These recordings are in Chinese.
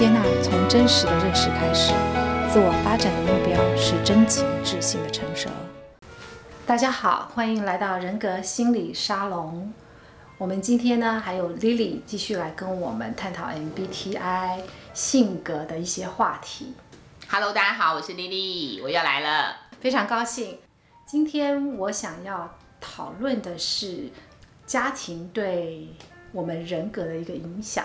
接纳从真实的认识开始，自我发展的目标是真情自信的成熟。大家好，欢迎来到人格心理沙龙。我们今天呢，还有 Lily 继续来跟我们探讨 MBTI 性格的一些话题。Hello，大家好，我是 Lily，我又来了，非常高兴。今天我想要讨论的是家庭对我们人格的一个影响。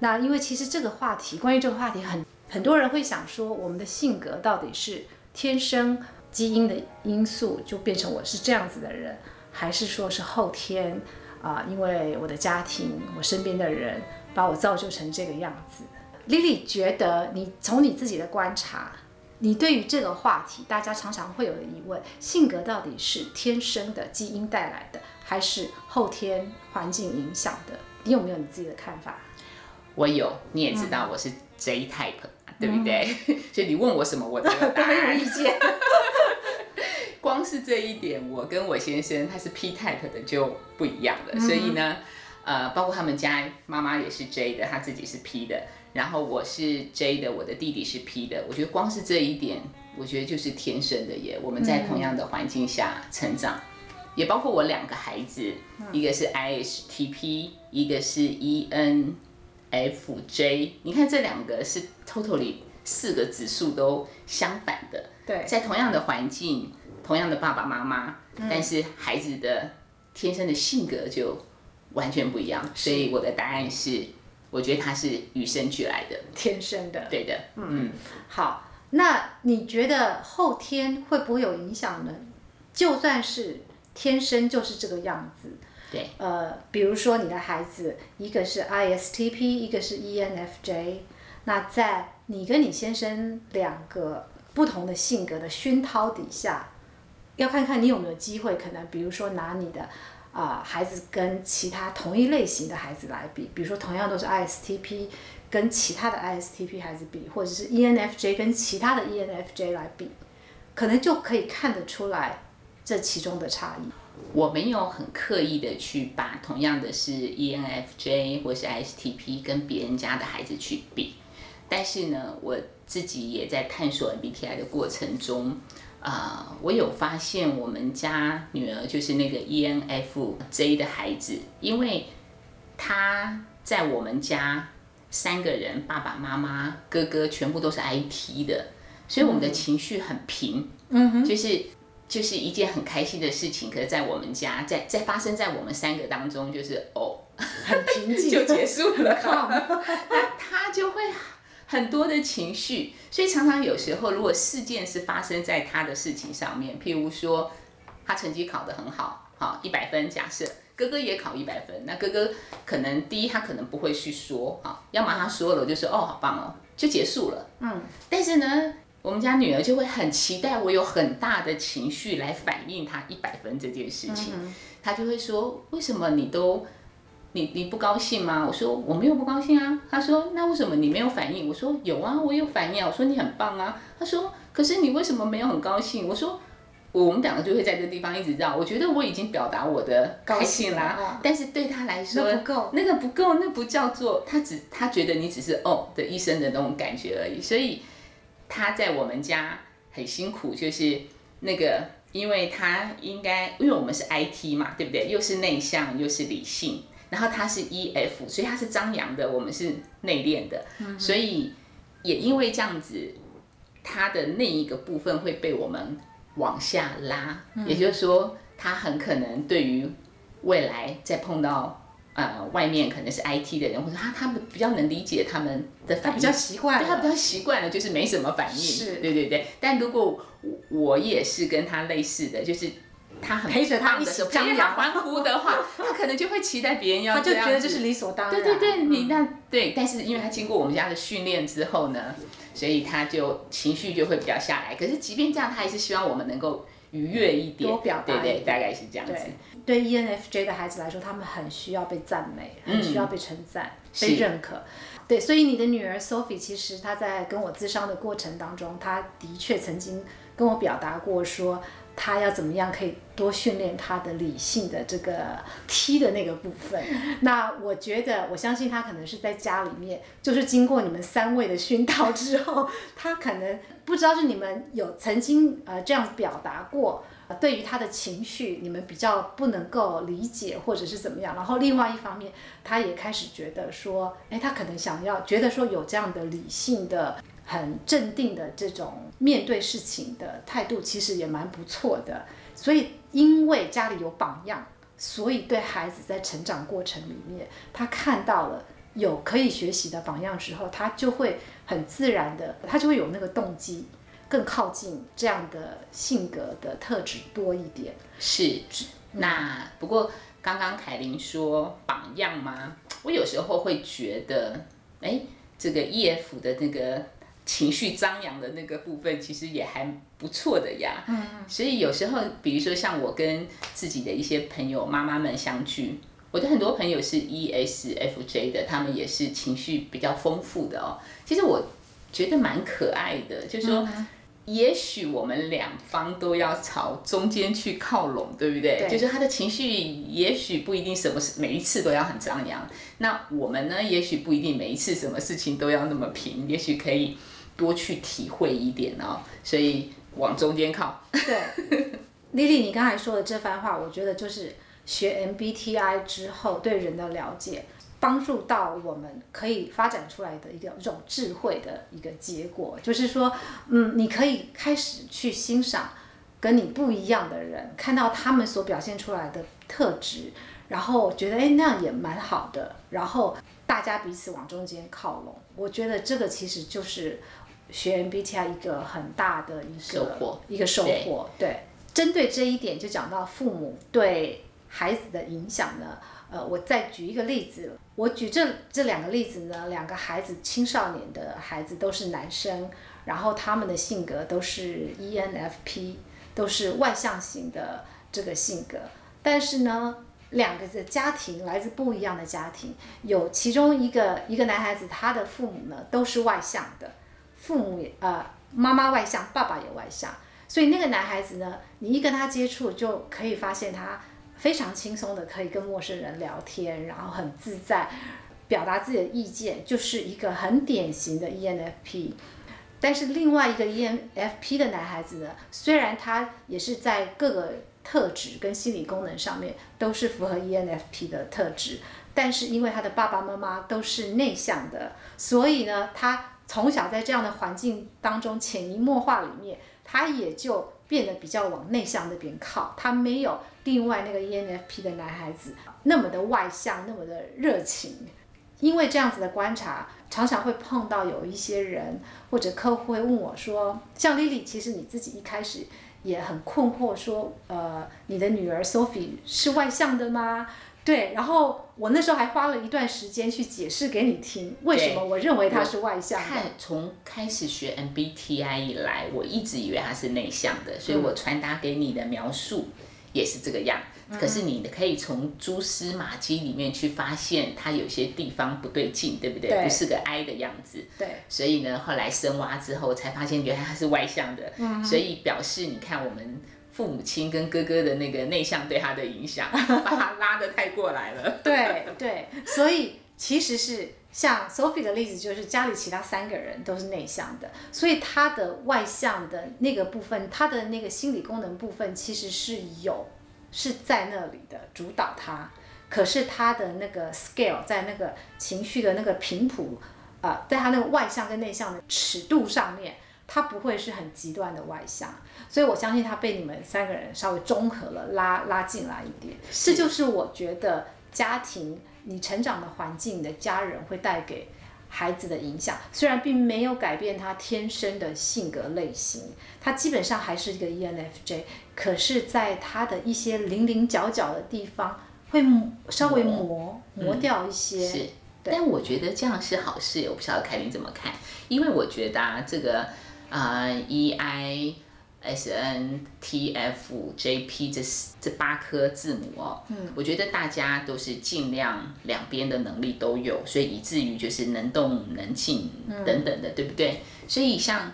那因为其实这个话题，关于这个话题很，很多人会想说，我们的性格到底是天生基因的因素就变成我是这样子的人，还是说是后天啊、因为我的家庭、我身边的人把我造就成这个样子？Lily 觉得，你从你自己的观察，你对于这个话题，大家常常会有的疑问：性格到底是天生的基因带来的，还是后天环境影响的？你有没有你自己的看法？我有，你也知道我是 J type，、嗯、对不对？嗯、所以你问我什么，我都有 答案。有意见。光是这一点，我跟我先生他是 P type 的就不一样了。嗯、所以呢，呃，包括他们家妈妈也是 J 的，他自己是 P 的。然后我是 J 的，我的弟弟是 P 的。我觉得光是这一点，我觉得就是天生的耶。我们在同样的环境下成长，嗯、也包括我两个孩子，嗯、一个是 ISTP，一个是 ENFJ。你看这两个是 totally 四个指数都相反的。对，在同样的环境，同样的爸爸妈妈，嗯、但是孩子的天生的性格就完全不一样。所以我的答案是。我觉得他是与生俱来的，天生的。对的，嗯嗯。好，那你觉得后天会不会有影响呢？就算是天生就是这个样子，对。呃，比如说你的孩子，一个是 ISTP，一个是 ENFJ，那在你跟你先生两个不同的性格的熏陶底下，要看看你有没有机会，可能比如说拿你的。啊、孩子跟其他同一类型的孩子来比，比如说同样都是 ISTP，跟其他的 ISTP 孩子比，或者是 ENFJ 跟其他的 ENFJ 来比，可能就可以看得出来这其中的差异。我没有很刻意的去把同样的是 ENFJ 或是 ISTP 跟别人家的孩子去比，但是呢，我自己也在探索 MBTI 的过程中。啊、呃，我有发现我们家女儿就是那个 ENFJ 的孩子，因为她在我们家三个人，爸爸妈妈、哥哥全部都是 IT 的，所以我们的情绪很平，嗯哼，就是就是一件很开心的事情，可是在我们家，在在发生在我们三个当中，就是哦，很平静。就结束了，那他就会。很多的情绪，所以常常有时候，如果事件是发生在他的事情上面，譬如说他成绩考得很好，好一百分，假设哥哥也考一百分，那哥哥可能第一他可能不会去说，哈，要么他说了，我就说哦好棒哦，就结束了，嗯，但是呢，我们家女儿就会很期待我有很大的情绪来反映她一百分这件事情，嗯、哼他就会说为什么你都。你你不高兴吗？我说我没有不高兴啊。她说那为什么你没有反应？我说有啊，我有反应啊。我说你很棒啊。她说可是你为什么没有很高兴？我说我们两个就会在这个地方一直绕。我觉得我已经表达我的高兴啦，啊、但是对他来说那不够，那个不够，那不叫做他只他觉得你只是哦的一声的那种感觉而已。所以他在我们家很辛苦，就是那个因为他应该因为我们是 IT 嘛，对不对？又是内向又是理性。然后他是 EF，所以他是张扬的，我们是内敛的，嗯、所以也因为这样子，他的那一个部分会被我们往下拉，嗯、也就是说，他很可能对于未来再碰到呃外面可能是 IT 的人，或者他他们比较能理解他们的反应，他比较习惯，对他比较习惯了，就是没什么反应，是对对对。但如果我也是跟他类似的，就是。他很陪着他一起张扬欢呼的话，他可能就会期待别人要，他就觉得这是理所当然。对对对，你那对，但是因为他经过我们家的训练之后呢，所以他就情绪就会比较下来。可是即便这样，他还是希望我们能够愉悦一点，多表达大概是这样子。对，对 ENFJ 的孩子来说，他们很需要被赞美，很需要被称赞、嗯、被认可。对，所以你的女儿 Sophie 其实她在跟我咨商的过程当中，她的确曾经跟我表达过说。他要怎么样可以多训练他的理性的这个踢的那个部分。那我觉得，我相信他可能是在家里面，就是经过你们三位的熏陶之后，他可能不知道是你们有曾经呃这样表达过。对于他的情绪，你们比较不能够理解，或者是怎么样。然后另外一方面，他也开始觉得说，哎，他可能想要觉得说有这样的理性的、很镇定的这种面对事情的态度，其实也蛮不错的。所以因为家里有榜样，所以对孩子在成长过程里面，他看到了有可以学习的榜样之后，他就会很自然的，他就会有那个动机。更靠近这样的性格的特质多一点。是，那不过刚刚凯琳说榜样吗？我有时候会觉得，哎，这个 EF 的那个情绪张扬的那个部分，其实也还不错的呀。嗯。所以有时候，比如说像我跟自己的一些朋友妈妈们相聚，我的很多朋友是 ESFJ 的，他们也是情绪比较丰富的哦。其实我觉得蛮可爱的，就是说。嗯也许我们两方都要朝中间去靠拢，对不对？对。就是他的情绪，也许不一定什么事每一次都要很张扬。那我们呢？也许不一定每一次什么事情都要那么平，也许可以多去体会一点哦。所以往中间靠。对丽丽你刚才说的这番话，我觉得就是学 MBTI 之后对人的了解。帮助到我们可以发展出来的一个一种智慧的一个结果，就是说，嗯，你可以开始去欣赏跟你不一样的人，看到他们所表现出来的特质，然后觉得哎，那样也蛮好的，然后大家彼此往中间靠拢。我觉得这个其实就是学 MBTI 一个很大的一个收获，一个收获。对，针对这一点，就讲到父母对孩子的影响呢。呃，我再举一个例子。我举这这两个例子呢，两个孩子，青少年的孩子都是男生，然后他们的性格都是 ENFP，都是外向型的这个性格。但是呢，两个的家庭来自不一样的家庭，有其中一个一个男孩子，他的父母呢都是外向的，父母也呃妈妈外向，爸爸也外向，所以那个男孩子呢，你一跟他接触，就可以发现他。非常轻松的可以跟陌生人聊天，然后很自在，表达自己的意见，就是一个很典型的 ENFP。但是另外一个 ENFP 的男孩子呢，虽然他也是在各个特质跟心理功能上面都是符合 ENFP 的特质，但是因为他的爸爸妈妈都是内向的，所以呢，他从小在这样的环境当中潜移默化里面，他也就变得比较往内向那边靠，他没有。另外那个 ENFP 的男孩子那么的外向，那么的热情，因为这样子的观察，常常会碰到有一些人或者客户会问我说，像 Lily，其实你自己一开始也很困惑，说，呃，你的女儿 Sophie 是外向的吗？对，然后我那时候还花了一段时间去解释给你听，为什么我认为他是外向的。看，从开始学 MBTI 以来，我一直以为他是内向的，所以我传达给你的描述。嗯也是这个样，可是你可以从蛛丝马迹里面去发现他有些地方不对劲，对不对？对，不是个 I 的样子。对。所以呢，后来深挖之后才发现，原来他是外向的。嗯。所以表示你看我们父母亲跟哥哥的那个内向对他的影响，把他拉得太过来了。对 对，所以其实是像 Sophie 的例子，就是家里其他三个人都是内向的，所以他的外向的那个部分，他的那个心理功能部分其实是有。是在那里的主导他，可是他的那个 scale 在那个情绪的那个频谱，啊、在他那个外向跟内向的尺度上面，他不会是很极端的外向，所以我相信他被你们三个人稍微中和了，拉拉进来一点，这就是我觉得家庭你成长的环境，你的家人会带给。孩子的影响虽然并没有改变他天生的性格类型，他基本上还是一个 ENFJ，可是，在他的一些零零角角的地方，会稍微磨磨掉一些。是，但我觉得这样是好事，我不晓得凯琳怎么看，因为我觉得啊，这个啊、呃、EI。S N T F J P 这这八颗字母哦，嗯，我觉得大家都是尽量两边的能力都有，所以以至于就是能动能静等等的，嗯，对不对？所以像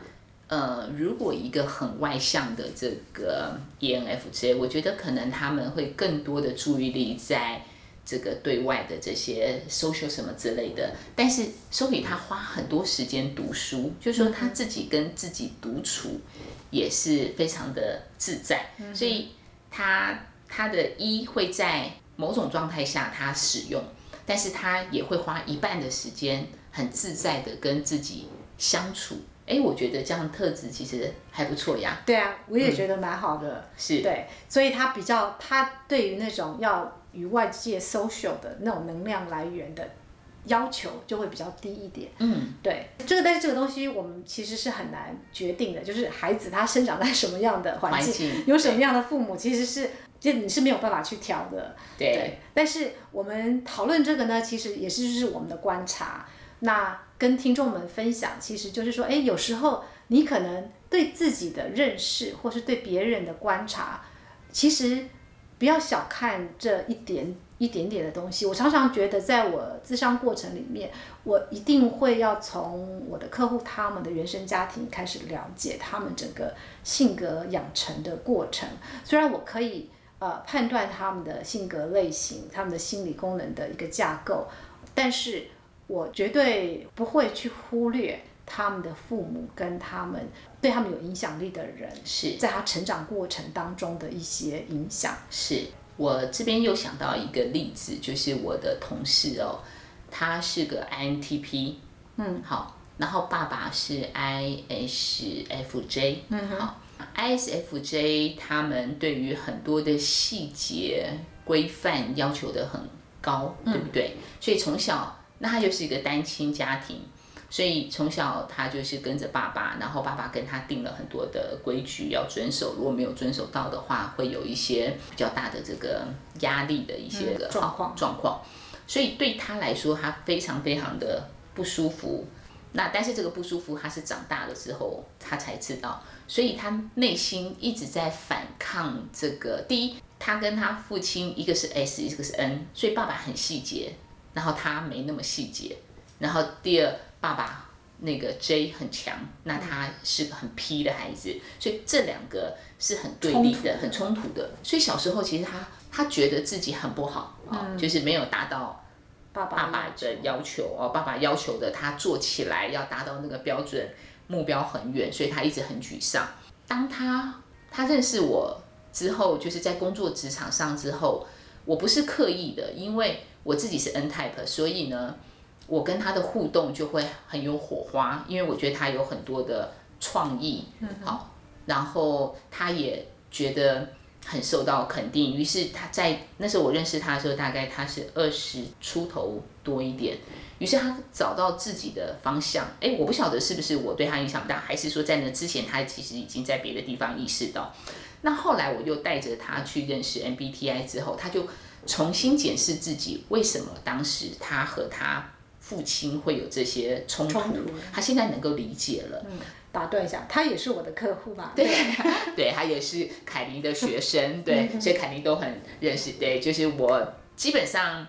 呃，如果一个很外向的这个 ENFJ，我觉得可能他们会更多的注意力在这个对外的这些 social 什么之类的。但是 Sophie 他花很多时间读书，就是说他自己跟自己独处也是非常的自在，所以他他的一会在某种状态下他使用，但是他也会花一半的时间很自在的跟自己相处。哎，我觉得这样特质其实还不错呀。对啊，我也觉得蛮好的。嗯、是。对，所以他比较，他对于那种要与外界 social 的那种能量来源的要求就会比较低一点。嗯，对。这个，但是这个东西我们其实是很难决定的，就是孩子他生长在什么样的环境，环境有什么样的父母，其实是就你是没有办法去调的。对。对。但是我们讨论这个呢，其实也是就是我们的观察。那跟听众们分享，其实就是说，哎，有时候你可能对自己的认识，或是对别人的观察，其实不要小看这一点一点点的东西。我常常觉得，在我咨商过程里面，我一定会要从我的客户他们的原生家庭开始了解他们整个性格养成的过程。虽然我可以呃判断他们的性格类型、他们的心理功能的一个架构，但是。我绝对不会去忽略他们的父母跟他们对他们有影响力的人，是在他成长过程当中的一些影响。是我这边又想到一个例子，就是我的同事哦，他是个 INTP，嗯，好，然后爸爸是 ISFJ，嗯，好，ISFJ 他们对于很多的细节规范要求的很高，对不对？嗯，所以从小。那他就是一个单亲家庭，所以从小他就是跟着爸爸，然后爸爸跟他定了很多的规矩要遵守，如果没有遵守到的话，会有一些比较大的这个压力的一些的状况状况。所以对他来说，他非常非常的不舒服。那但是这个不舒服，他是长大了之后他才知道，所以他内心一直在反抗这个。第一，他跟他父亲一个是 S，一个是 N，所以爸爸很细节。然后他没那么细节，然后第二，爸爸那个 J 很强，那他是个很 P 的孩子，所以这两个是很对立的，很冲突的。所以小时候其实他他觉得自己很不好啊，嗯，就是没有达到爸爸的要求哦，爸爸要求的他做起来要达到那个标准，目标很远，所以他一直很沮丧。当他他认识我之后，就是在工作职场上之后，我不是刻意的，因为。我自己是 N type，所以呢，我跟他的互动就会很有火花，因为我觉得他有很多的创意，好，然后他也觉得很受到肯定，于是他在那时候我认识他的时候，大概他是二十出头多一点，于是他找到自己的方向。哎，我不晓得是不是我对他影响大，还是说在那之前他其实已经在别的地方意识到。那后来我又带着他去认识 MBTI 之后，他就。重新检视自己，为什么当时他和他父亲会有这些冲突？他现在能够理解了。嗯，打断一下，他也是我的客户吧？对，对，他也是凯琳的学生，对，所以凯琳都很认识。对，就是我基本上。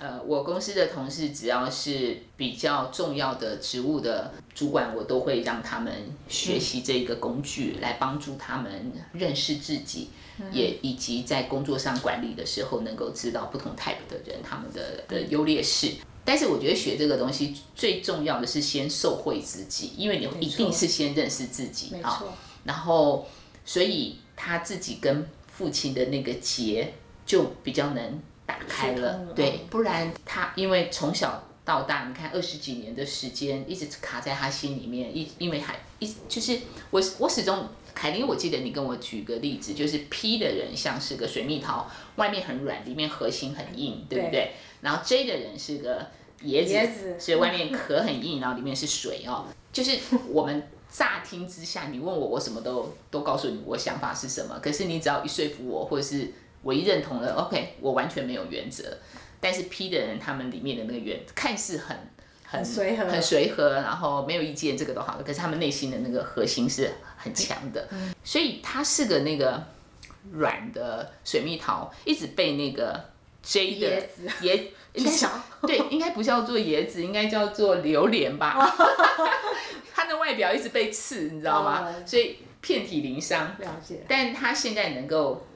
呃，我公司的同事只要是比较重要的职务的主管，我都会让他们学习这个工具，来帮助他们认识自己，也以及在工作上管理的时候，能够知道不同 type 的人他们的的优劣势。但是我觉得学这个东西最重要的是先受惠自己，因为你一定是先认识自己啊。然后，所以他自己跟父亲的那个结就比较能。打开了，对，不然他因为从小到大，你看二十几年的时间，一直卡在他心里面，一因为还一就是我我始终凯琳，我记得你跟我举个例子，就是 P 的人像是个水蜜桃，外面很软，里面核心很硬，对不对？对，然后 J 的人是个椰子，椰子，所以外面壳很硬，然后里面是水哦。就是我们乍听之下，你问我，我什么都都告诉你，我想法是什么。可是你只要一说服我，或者是。我一认同了，OK，我完全没有原则，但是 P 的人他们里面的那个原看似很很随和，很随和，然后没有意见，这个都好了，可是他们内心的那个核心是很强的，嗯，所以他是个那个软的水蜜桃，一直被那个 J 的椰应该对，应该不叫做椰子，应该叫做榴莲吧。它的外表一直被刺，你知道吗？哦、所以遍体鳞伤。了解。但他现在能够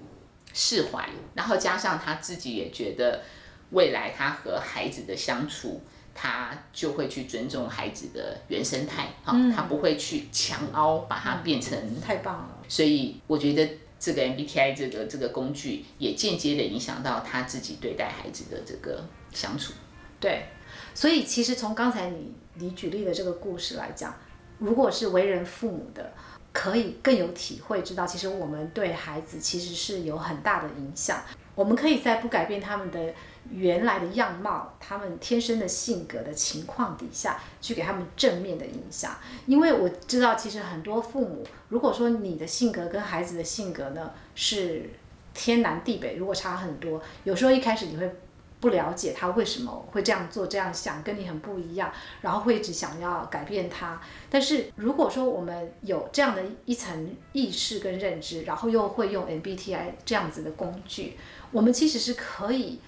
释怀，然后加上他自己也觉得未来他和孩子的相处，他就会去尊重孩子的原生态，哈、嗯，他不会去强凹把它变成。太棒了。所以我觉得。这个 MBTI 这个这个工具也间接的影响到他自己对待孩子的这个相处。对，所以其实从刚才你你举例的这个故事来讲，如果是为人父母的，可以更有体会，知道其实我们对孩子其实是有很大的影响。我们可以在不改变他们的原来的样貌、他们天生的性格的情况底下，去给他们正面的影响。因为我知道，其实很多父母，如果说你的性格跟孩子的性格呢是天南地北，如果差很多，有时候一开始你会不了解他为什么会这样做、这样想，跟你很不一样，然后会一直想要改变他。但是如果说我们有这样的一层意识跟认知，然后又会用 MBTI 这样子的工具。我们其实是可以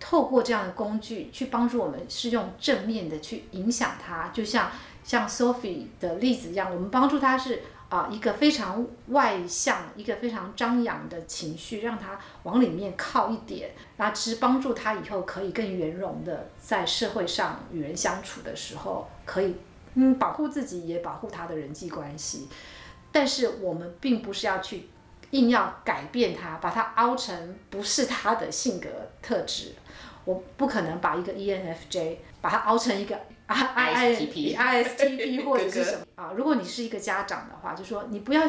透过这样的工具去帮助我们，是用正面的去影响他，就像像 Sophie 的例子一样，我们帮助他是啊一个非常外向、一个非常张扬的情绪，让他往里面靠一点，然后是帮助他以后可以更圆融的在社会上与人相处的时候，可以嗯保护自己，也保护他的人际关系。但是我们并不是要去。硬要改变他，把他凹成不是他的性格特质，我不可能把一个 ENFJ 把他凹成一个 ISTP、ISTP 或者是什么啊？如果你是一个家长的话，就说你不要，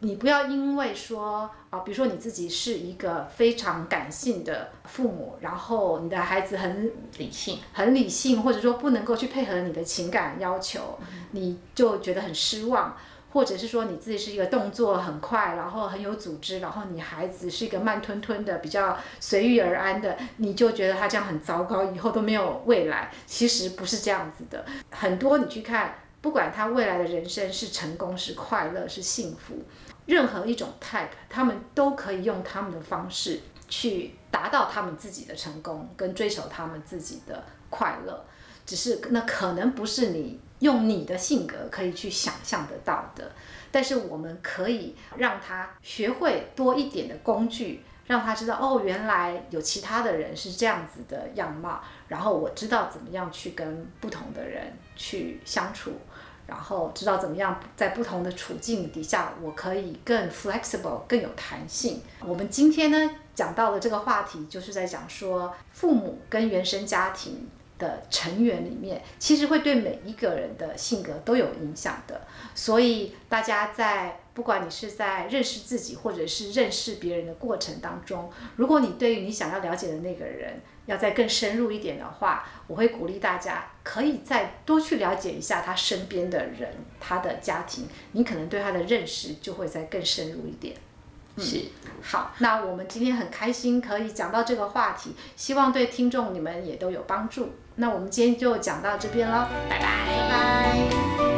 你不要因为说啊，比如说你自己是一个非常感性的父母，然后你的孩子很理性，很理性，或者说不能够去配合你的情感要求，你就觉得很失望。或者是说你自己是一个动作很快，然后很有组织，然后你孩子是一个慢吞吞的、比较随遇而安的，你就觉得他这样很糟糕，以后都没有未来。其实不是这样子的，很多你去看，不管他未来的人生是成功、是快乐、是幸福，任何一种 type，他们都可以用他们的方式去达到他们自己的成功，跟追求他们自己的快乐。只是那可能不是你。用你的性格可以去想象得到的，但是我们可以让他学会多一点的工具，让他知道哦，原来有其他的人是这样子的样貌，然后我知道怎么样去跟不同的人去相处，然后知道怎么样在不同的处境底下，我可以更 flexible，更有弹性。我们今天呢讲到的这个话题，就是在讲说父母跟原生家庭。的成员里面，其实会对每一个人的性格都有影响的。所以大家在不管你是在认识自己，或者是认识别人的过程当中，如果你对于你想要了解的那个人要再更深入一点的话，我会鼓励大家可以再多去了解一下他身边的人，他的家庭，你可能对他的认识就会再更深入一点。是，好，那我们今天很开心可以讲到这个话题，希望对听众你们也都有帮助。那我们今天就讲到这边喽，拜拜。拜拜。